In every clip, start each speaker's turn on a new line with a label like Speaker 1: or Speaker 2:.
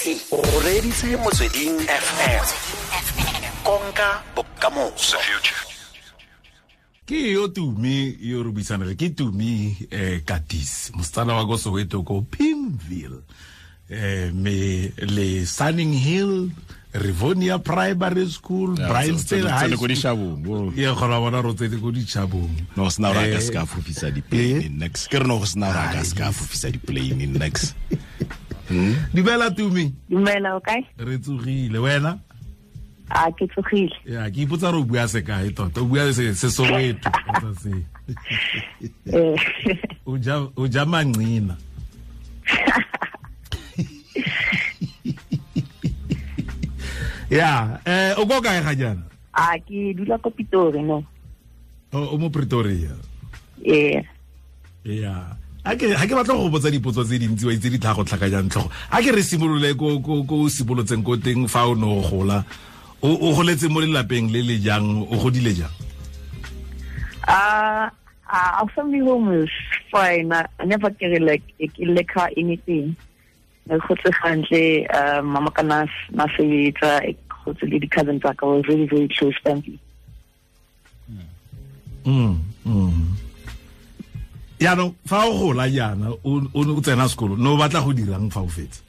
Speaker 1: t o reditse motsweding fm konka bokamoso.
Speaker 2: Ke yo tumi yo re buisana re ke tumi eh Katisi mosetsana wa ko soweto ko pimville eh me le sunning hill rivonia primary school
Speaker 3: Ya,
Speaker 2: high
Speaker 3: tsene ko
Speaker 2: school.
Speaker 3: Dishabong, bo.
Speaker 2: ye kgona bona ro tsetse ko ditšhabong
Speaker 3: no go sena ka
Speaker 2: Eh,
Speaker 3: fofisa di-plane next ke re no go sena gore ka se ka fofisa di-plane next
Speaker 2: dumela tumi.
Speaker 4: Dumela o kae
Speaker 2: re tsogile. Wena
Speaker 4: a ke tsogile.
Speaker 2: Ya ke ipotsa re o bua se kae tota o bua se se soweto kgotsa se.
Speaker 4: Eh,
Speaker 2: o ja o ja mancina ya eh o ko kae ga jana
Speaker 4: a ke dula ko pitori no.
Speaker 2: O mo pretoria.
Speaker 4: Ee
Speaker 2: ya. ke ha ke batla go botsa dipotso tse dintsi wa itse di tlhago tlhakanyang tlhogo. A ke re simolole ko ko ko o simolotseng ko teng fa o ne o gola o goletse mo lelapeng le le jang? O godile jang?
Speaker 4: Uh, our family home is fine. I, never get like ke leka anything. Re gotse gantle mama ka na na sebetsa e gotse le di-cousin tsa ka was really very close family.
Speaker 2: Mm mm yaanong fa o gola jaana o tsena sekolo ne o batla go dirang fa o fetse?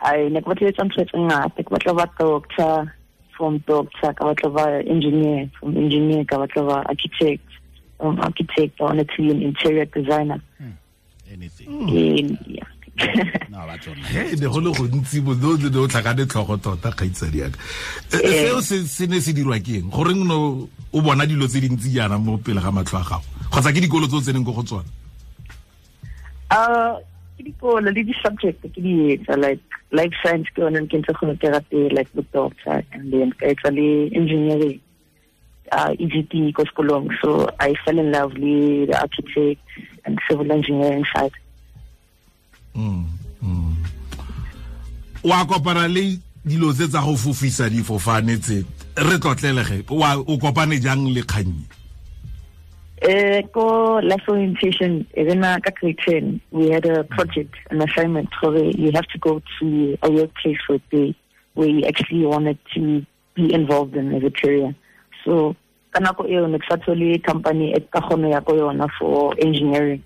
Speaker 4: Ai I ne ke batla etsa ntho tse ngata. Ke batla ba doctor from doctor ka batla ba engineer from engineer ka batla ba architect um, architect to be an interior designer.
Speaker 3: Anything.
Speaker 4: In yeah.
Speaker 3: No ba tsona
Speaker 2: he ne go le gontsi bo no ne o tlhakane tlhogo tota kgaitsadi yaka Eh, eh, seo se se ne se dirwa ke eng? Goreng no o bona dilo tse dintsi jaana mo pele ga matlho a gago kgotsa ke dikolo tse o tseneng ko go tsona?
Speaker 4: Uh ke dikolo le di-subject ke di etsa like life science ke yone ke ntse go therapy like bo doctor and then ka etsa le engineering uh EGT ko sekolong. So I fell in love le the architect and civil engineering side.
Speaker 2: Mm, mm. wa kopana le dilo tse tsa go fofisa difofane tse re tlotlelege o kopane jang le kgannye
Speaker 4: Uh, go life orientation, even uh, grade 10, we had a project, an assignment where you have to go to a workplace for a day where you actually wanted to be involved in as a career. So, kanako eo ne ke sa thole company e ka kgona ya ko yona for engineering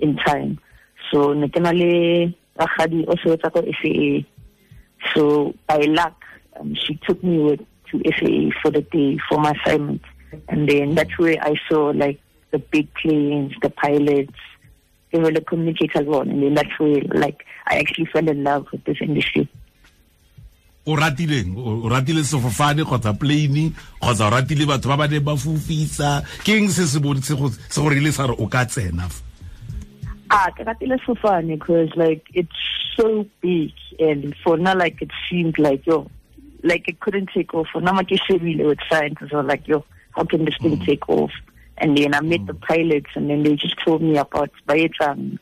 Speaker 4: in time. So, ne ke na le rakgadi o sebetsa ko SAA. So, by luck, um, she took me with, to SAA for the day for my assignment. And then that's where I saw like the big planes, the pilots, they were the communicators one. And then that's where like I actually fell in love with this industry.
Speaker 2: o ratileng o ratile sefofane kgotsa plane kgotsa o ratile batho ba ba ne ba fofisa ke eng se se bon- se go se go rile sa re o ka tsena fa?
Speaker 4: Ah, ke ratile sefane because like it's so big and for now like it seemed like yo, like it couldn't take off. For now like shebile with scientists were like yo, how can this thing take off? And then I met the pilots and then they just told me about by um,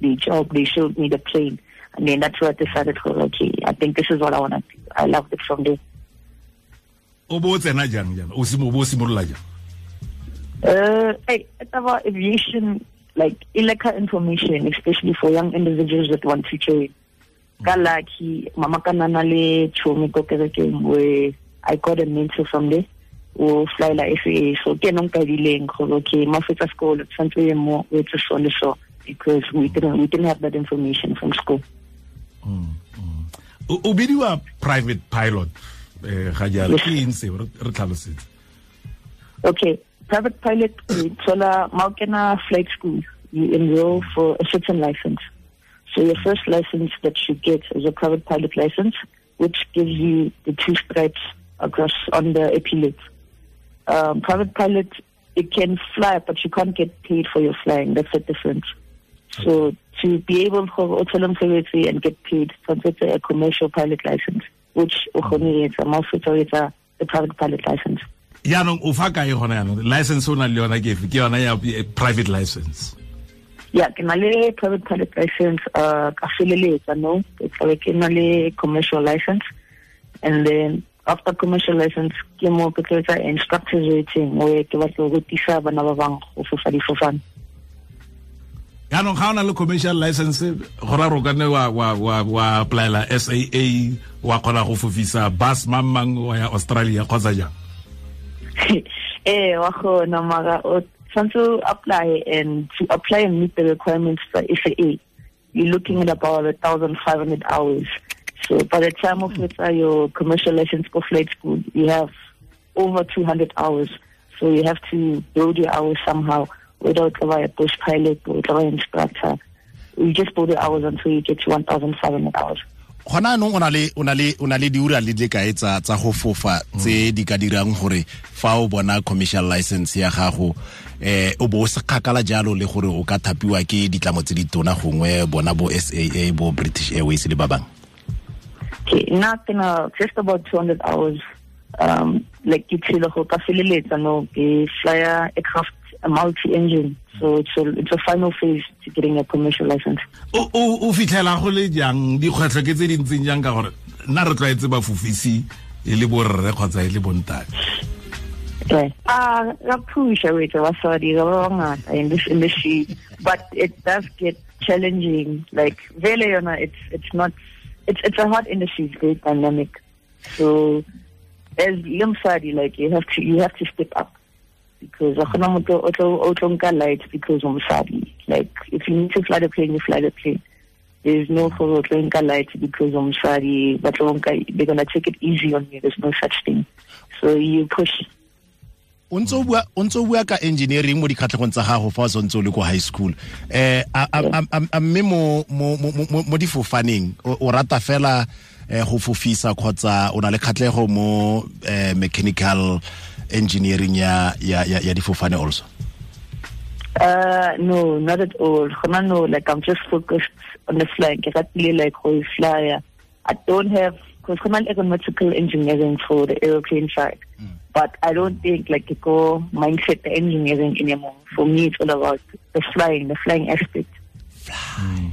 Speaker 4: the job. They showed me the plane. And then that's where I decided, oh, okay, I think this is what I want to do. I loved it from there.
Speaker 2: o bo tsena jang jana o simo- bo simolola jang
Speaker 4: Uh, hey, it's about aviation, like electrical information, especially for young individuals that want to join. Ka lucky, mama ka nana le chomi ko kerekeng where I got a mentor from there. O fly la FAA. So ke nong ka dileng gore okay, ma fetsa school, tshwantse ye mo o etse so le so because we didn't we didn't have that information from school.
Speaker 2: o o bidiwa private pilot eh ga jalo ke eng re tlhalosetse
Speaker 4: Okay, private pilot, tola Maukena flight school. You enroll for a certain license. So your first license that you get is a private pilot license, which gives you the two stripes across on the epaulet. Um, private pilot, it can fly, but you can't get paid for your flying. That's the difference. So to be able to autonomous security and get paid, consider a commercial pilot license, which is the private pilot license.
Speaker 2: yaanong o fa kae gona yaanong? License o nang le yona ke efe? Ke yona ya eh, private license?
Speaker 4: Yeah, ke na le private pilot license uh ka feleletsa no ke tlabe ke na le commercial license. And then after commercial license ke mo ke tlo etsa instructors rating where ke batla go rutisa bana ba bang go fofa difofane.
Speaker 2: Yaanong ga o na le commercial license go ra ro ka nne wa wa wa wa applyela SAA wa kgona go fofisa bus mang mang wa ya Australia kgotsa jang?
Speaker 4: Eh wa khona mara o tshwanetse to apply and to apply and meet the requirements for SAA you're looking at about 1500 hours so by the time of it's your commercial license for flight school you have over 200 hours. So you have to build your hours somehow whether it's by a bush pilot or it's by an instructor. You just build the hours until you get to 1500 hours.
Speaker 3: Gona anong o na le o na le o na le diura le le kae tsa tsa go fofa tse di ka dirang gore fa o bona commercial license ya gago eh o bo se kgakala jalo le gore o ka thapiwa ke ditlamo tse di tona gongwe bona bo SAA bo British Airways le ba bang
Speaker 4: okay not in a, just about 200 hours um like ke tshile go ka feleletsa no ke flyer aircraft a multi-engine so it's a, it's a final phase to getting a commercial license
Speaker 2: o o fitlhela go le jang dikgwetlho ke tse di ntseng jang ka gore nna re tlwaetse bafofisi e le borre kgotsa e le bontate
Speaker 4: Okay. Ah, pusha wethu abasadi ngabangata in this industry, but it does get challenging. Like vele yona, it's it's not it's it's a hard industry. It's very dynamic. So as young yomsadi, like you have to you have to step up because otlonka light because umsadi. Like if you need to fly the plane, you fly the plane. There's no for light because umsadi. But they're gonna take it easy on you. There's no such thing. So you push
Speaker 3: o ntse o bua ka engineering mo dikgatlhegong tsa gago fa o santse o le ko high school eh a mme mo difofaneng o rata fela eh go fofisa kgotsa o na le kgatlhego mo eh mechanical engineering ya difofane also
Speaker 4: Uh, no, not at all. No, like I'm just focused on the flying. Ke ratile like go flyer. I don't have because gona aeronautical engineering for the aeroplane side. Hmm. But I don't think like it go mindset the engineering anymore. For me, it's all about the flying, the flying aspect. Hmm.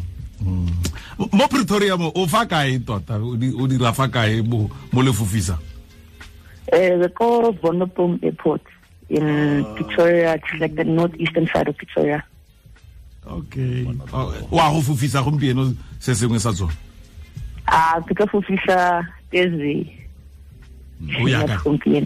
Speaker 2: mo pretoria mo o fa kae tota o di- o dira fa kae mo mo le fofisa
Speaker 4: Uh, eh, we go Wonderboom Airport in ah. Pretoria. It's like the northeastern side of Pretoria.
Speaker 2: okay wa go fofisa gompieno se sengwe sa tsone
Speaker 4: Ah, ke ka fofisa Thursday.
Speaker 2: o ya ka
Speaker 4: Complain.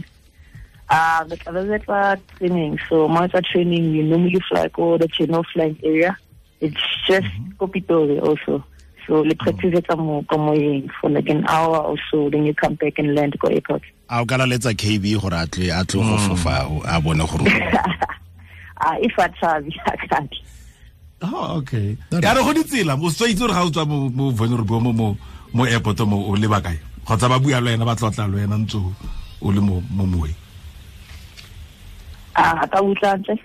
Speaker 4: Uh, the Kazazetwa training. So, Malta training, you normally fly go the general flying area. It's just Kopitori also. So, le practice it mo kamoyeng for like an hour or so. Then you come back and land go airport.
Speaker 3: a o ka laletsa kb gore a tle a tle go fofa o- a bone gore
Speaker 4: Ah, if I travel, I can't.
Speaker 2: Oh, okay ya re go ditsela mo tswa itse gore ga o tswa mo mo vulnerable mo mo mo airport mo o leba kae. Kgotsa ba bua le wena ba tlotla le wena ntse o- le mo mo moe.
Speaker 4: Ah, ka utlwantle.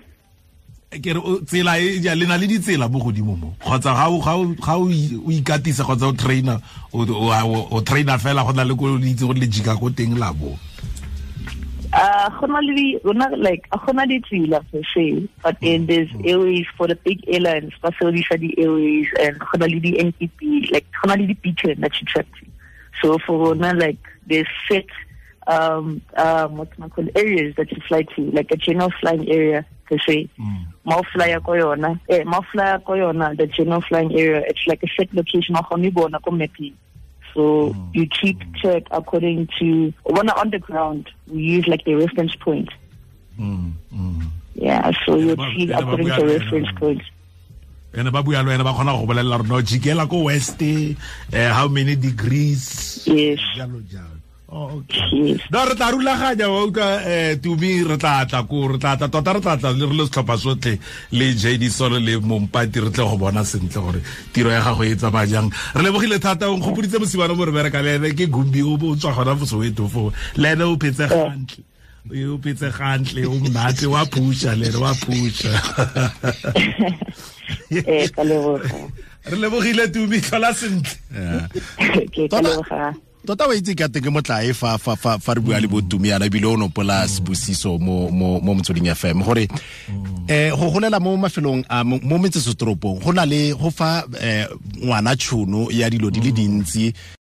Speaker 2: ke re tsela e ja le na le ditsela mo godimo mo. Kgotsa ga o ga o ikatisa kgotsa o trainer o o- trainer fela go na le ko le itse gore le jika ko teng la bo
Speaker 4: Uh, gona le gona like gona ditsela per se but then there's airways for the big airlines ba sebedisa di airways and gona le NTP like gona le di pattern that you track to. So for gona like there's set um um what can I call areas that you fly to like a general flying area per se. Ma o flya ko yona eh ma o flya ko yona the general flying area it's like a set location o kgone go bona ko mapping so mm. you keep mm. track according to when on the ground we use like the reference point. Mm, yeah, so you see according to reference point.
Speaker 2: ene ba bua le wena ba kgona go bolelela gore no jikela ko west eh, how many degrees
Speaker 4: Yes.
Speaker 2: jalo jalo.
Speaker 4: Yes.
Speaker 2: No re tla rulaganya wa utlwa um tumi re tla tla ko re tla tla tota re tla tla le re le setlhopha sotlhe le jd solo le mompati re tle go bona sentle gore tiro ya gago e tsamaya jang. Re lebogile thata o nkgopoditse mosimane mo re bereka le ene ke gumbi o bo tswa gona fo weto foo. Le ene o phetse gantle. O phetse gantle o mnate wa pusha le ene wa pusha
Speaker 4: Eh,
Speaker 2: re lebogile tumi tlhola sentle
Speaker 3: Tota- wa itse ka teng ke motlae fa fa fa fa re bua le botumi ana ebile o nopola sebusiso mo mo mo motsweding fm gore eh go golela mo mafelong a mo metsesetoropong go na le go fa eh ngwana tšhono ya dilo di le dintsi